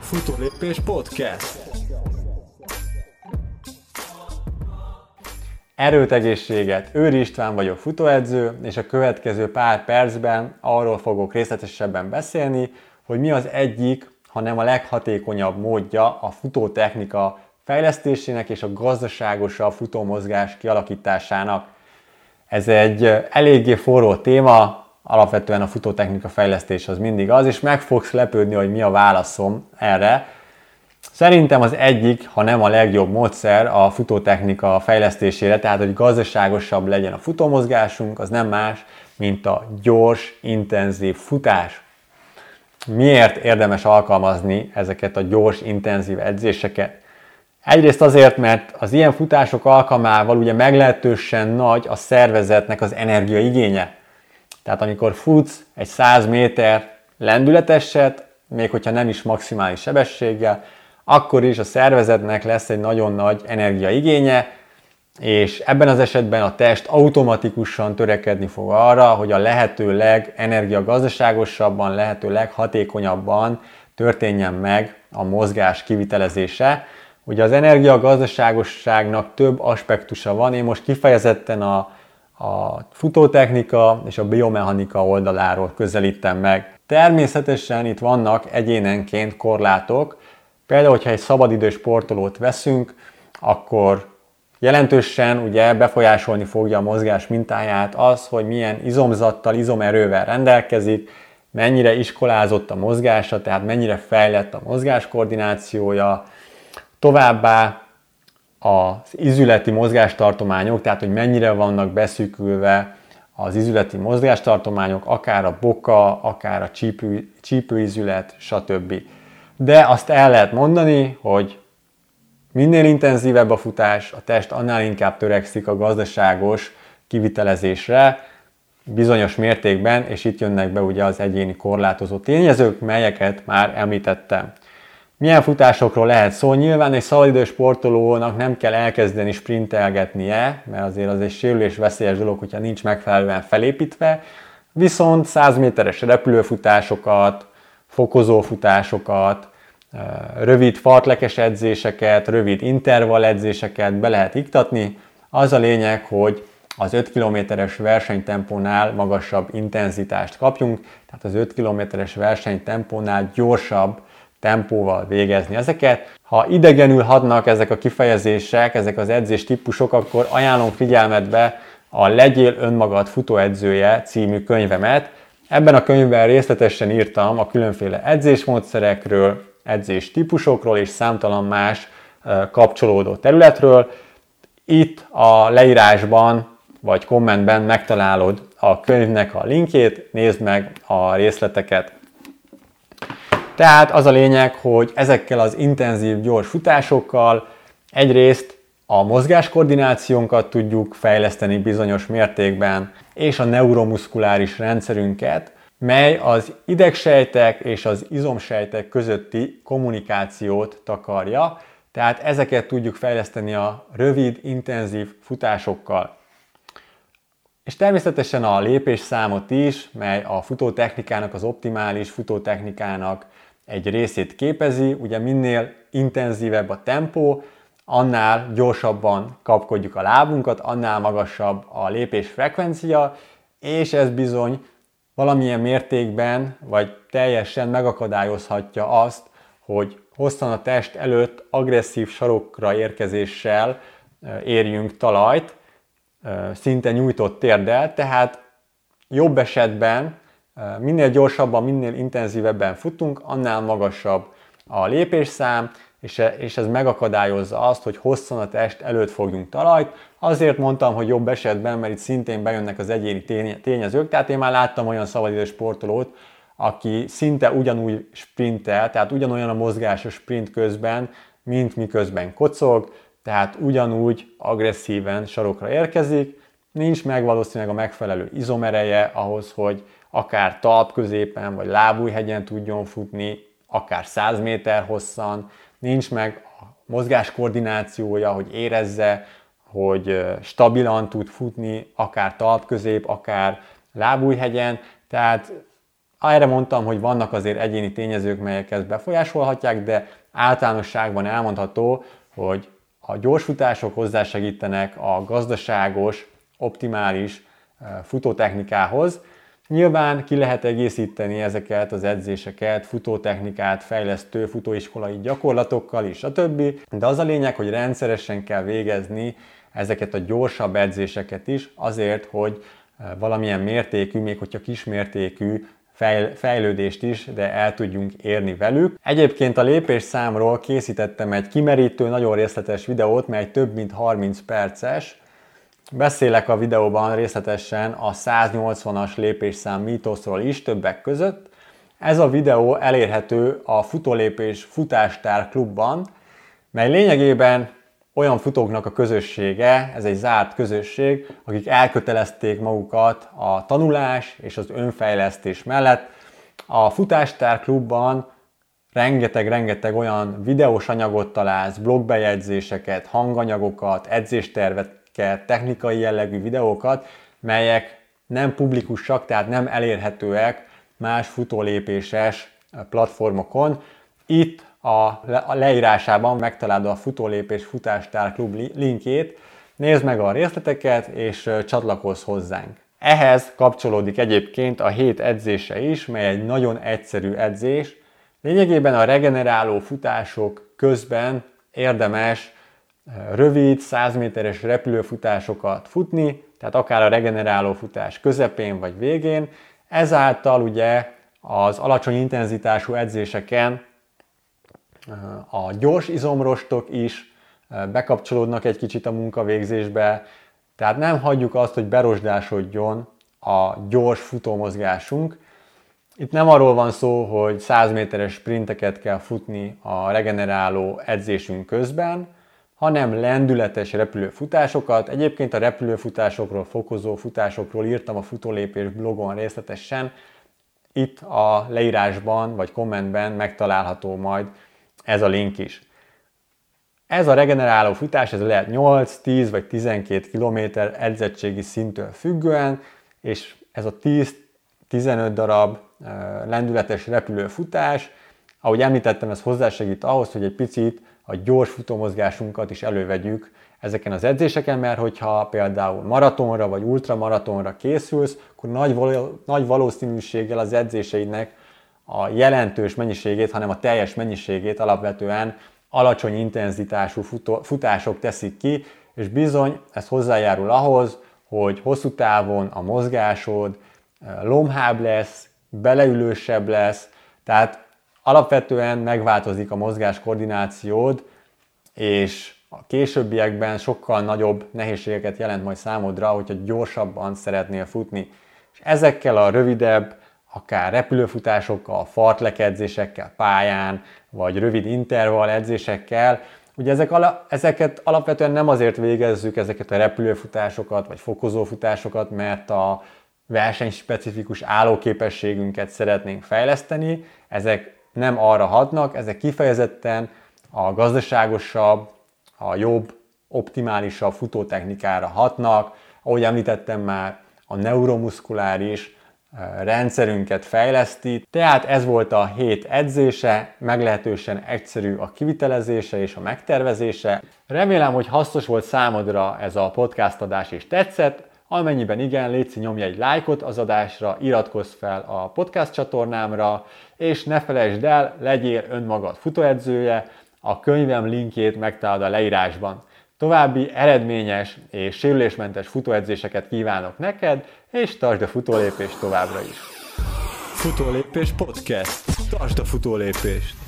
Futólépés Podcast. Erőt, egészséget! Őri István vagyok, futóedző, és a következő pár percben arról fogok részletesebben beszélni, hogy mi az egyik, ha nem a leghatékonyabb módja a futótechnika fejlesztésének és a gazdaságosabb futómozgás kialakításának. Ez egy eléggé forró téma, alapvetően a futótechnika fejlesztés az mindig az, és meg fogsz lepődni, hogy mi a válaszom erre. Szerintem az egyik, ha nem a legjobb módszer a futótechnika fejlesztésére, tehát hogy gazdaságosabb legyen a futómozgásunk, az nem más, mint a gyors, intenzív futás. Miért érdemes alkalmazni ezeket a gyors, intenzív edzéseket? Egyrészt azért, mert az ilyen futások alkalmával ugye meglehetősen nagy a szervezetnek az energiaigénye. Tehát amikor futsz egy 100 méter lendületeset, még hogyha nem is maximális sebességgel, akkor is a szervezetnek lesz egy nagyon nagy energiaigénye, és ebben az esetben a test automatikusan törekedni fog arra, hogy a lehető legenergiagazdaságosabban, lehető leghatékonyabban történjen meg a mozgás kivitelezése. Ugye az energiagazdaságosságnak több aspektusa van, én most kifejezetten a, a futótechnika és a biomechanika oldaláról közelítem meg. Természetesen itt vannak egyénenként korlátok, például, hogyha egy szabadidős sportolót veszünk, akkor jelentősen ugye befolyásolni fogja a mozgás mintáját az, hogy milyen izomzattal, izomerővel rendelkezik, mennyire iskolázott a mozgása, tehát mennyire fejlett a mozgáskoordinációja, továbbá az izületi mozgástartományok, tehát hogy mennyire vannak beszűkülve az izületi mozgástartományok, akár a boka, akár a csípő, csípőizület, stb. De azt el lehet mondani, hogy minél intenzívebb a futás, a test annál inkább törekszik a gazdaságos kivitelezésre, bizonyos mértékben, és itt jönnek be ugye az egyéni korlátozó tényezők, melyeket már említettem. Milyen futásokról lehet szó? Nyilván egy szabadidős sportolónak nem kell elkezdeni sprintelgetnie, mert azért az egy sérülés veszélyes dolog, hogyha nincs megfelelően felépítve, viszont 100 méteres repülőfutásokat, fokozófutásokat, rövid fartlekes edzéseket, rövid intervall edzéseket be lehet iktatni. Az a lényeg, hogy az 5 kilométeres versenytempónál magasabb intenzitást kapjunk, tehát az 5 kilométeres versenytempónál gyorsabb tempóval végezni ezeket. Ha idegenül hadnak ezek a kifejezések, ezek az edzés típusok, akkor ajánlom figyelmetbe a Legyél önmagad futóedzője című könyvemet. Ebben a könyvben részletesen írtam a különféle edzésmódszerekről, edzés típusokról és számtalan más kapcsolódó területről. Itt a leírásban vagy kommentben megtalálod a könyvnek a linkjét, nézd meg a részleteket. Tehát az a lényeg, hogy ezekkel az intenzív, gyors futásokkal egyrészt a mozgáskoordinációnkat tudjuk fejleszteni bizonyos mértékben, és a neuromuszkuláris rendszerünket, mely az idegsejtek és az izomsejtek közötti kommunikációt takarja, tehát ezeket tudjuk fejleszteni a rövid, intenzív futásokkal. És természetesen a lépésszámot is, mely a futótechnikának, az optimális futótechnikának egy részét képezi. Ugye minél intenzívebb a tempó, annál gyorsabban kapkodjuk a lábunkat, annál magasabb a lépés frekvencia, és ez bizony valamilyen mértékben, vagy teljesen megakadályozhatja azt, hogy hosszan a test előtt agresszív sarokra érkezéssel érjünk talajt, szinte nyújtott térdel, tehát jobb esetben minél gyorsabban, minél intenzívebben futunk, annál magasabb a lépésszám, és, e, és ez megakadályozza azt, hogy hosszan a test előtt fogjunk talajt. Azért mondtam, hogy jobb esetben, mert itt szintén bejönnek az egyéni tényezők, tehát én már láttam olyan szabadidős sportolót, aki szinte ugyanúgy sprintel, tehát ugyanolyan a mozgás a sprint közben, mint miközben kocog, tehát ugyanúgy agresszíven sarokra érkezik, nincs meg valószínűleg a megfelelő izomereje ahhoz, hogy akár talp középen vagy lábújhegyen tudjon futni, akár 100 méter hosszan, nincs meg a mozgás koordinációja, hogy érezze, hogy stabilan tud futni, akár talp közép, akár lábújhegyen, tehát Erre mondtam, hogy vannak azért egyéni tényezők, melyek ezt befolyásolhatják, de általánosságban elmondható, hogy a gyorsfutások hozzásegítenek a gazdaságos, optimális futótechnikához. Nyilván ki lehet egészíteni ezeket az edzéseket futótechnikát, fejlesztő futóiskolai gyakorlatokkal is, stb. De az a lényeg, hogy rendszeresen kell végezni ezeket a gyorsabb edzéseket is, azért, hogy valamilyen mértékű, még hogyha kismértékű fejlődést is, de el tudjunk érni velük. Egyébként a lépés számról készítettem egy kimerítő, nagyon részletes videót, mely több mint 30 perces. Beszélek a videóban részletesen a 180-as lépésszám mítoszról is többek között. Ez a videó elérhető a Futólépés Futástár klubban, mely lényegében olyan futóknak a közössége, ez egy zárt közösség, akik elkötelezték magukat a tanulás és az önfejlesztés mellett. A Futástár klubban rengeteg-rengeteg olyan videós anyagot találsz, blogbejegyzéseket, hanganyagokat, edzésterveket, technikai jellegű videókat, melyek nem publikusak, tehát nem elérhetőek más futólépéses platformokon. Itt a leírásában megtalálod a futólépés futástár klub linkjét, nézd meg a részleteket és csatlakozz hozzánk. Ehhez kapcsolódik egyébként a hét edzése is, mely egy nagyon egyszerű edzés. Lényegében a regeneráló futások közben érdemes rövid, 100 méteres repülőfutásokat futni, tehát akár a regeneráló futás közepén vagy végén. Ezáltal ugye az alacsony intenzitású edzéseken a gyors izomrostok is bekapcsolódnak egy kicsit a munkavégzésbe, tehát nem hagyjuk azt, hogy berosdásodjon a gyors futómozgásunk. Itt nem arról van szó, hogy 100 méteres sprinteket kell futni a regeneráló edzésünk közben, hanem lendületes repülőfutásokat. Egyébként a repülőfutásokról, fokozó futásokról írtam a futólépés blogon részletesen. Itt a leírásban vagy kommentben megtalálható majd ez a link is. Ez a regeneráló futás, ez lehet 8, 10 vagy 12 km edzettségi szintől függően, és ez a 10-15 darab lendületes repülőfutás, ahogy említettem, ez hozzásegít ahhoz, hogy egy picit a gyors futómozgásunkat is elővegyük ezeken az edzéseken, mert hogyha például maratonra vagy ultramaratonra készülsz, akkor nagy, nagy valószínűséggel az edzéseidnek a jelentős mennyiségét, hanem a teljes mennyiségét alapvetően alacsony intenzitású futások teszik ki, és bizony ez hozzájárul ahhoz, hogy hosszú távon a mozgásod eh, lomhább lesz, beleülősebb lesz, tehát alapvetően megváltozik a mozgás koordinációd, és a későbbiekben sokkal nagyobb nehézségeket jelent majd számodra, hogyha gyorsabban szeretnél futni. És ezekkel a rövidebb, akár repülőfutásokkal, fartlekedzésekkel pályán, vagy rövid intervall edzésekkel. Ugye ezek ala, ezeket alapvetően nem azért végezzük ezeket a repülőfutásokat, vagy fokozófutásokat, mert a versenyspecifikus állóképességünket szeretnénk fejleszteni, ezek nem arra hatnak, ezek kifejezetten a gazdaságosabb, a jobb, optimálisabb futótechnikára hatnak, ahogy említettem már, a neuromuszkuláris, rendszerünket fejleszti. Tehát ez volt a hét edzése, meglehetősen egyszerű a kivitelezése és a megtervezése. Remélem, hogy hasznos volt számodra ez a podcast adás és tetszett. Amennyiben igen, légy nyomj egy lájkot az adásra, iratkozz fel a podcast csatornámra, és ne felejtsd el, legyél önmagad futóedzője, a könyvem linkjét megtalálod a leírásban. További eredményes és sérülésmentes futóedzéseket kívánok neked, és tartsd a futólépést továbbra is. Futólépés podcast. Tartsd a futólépést!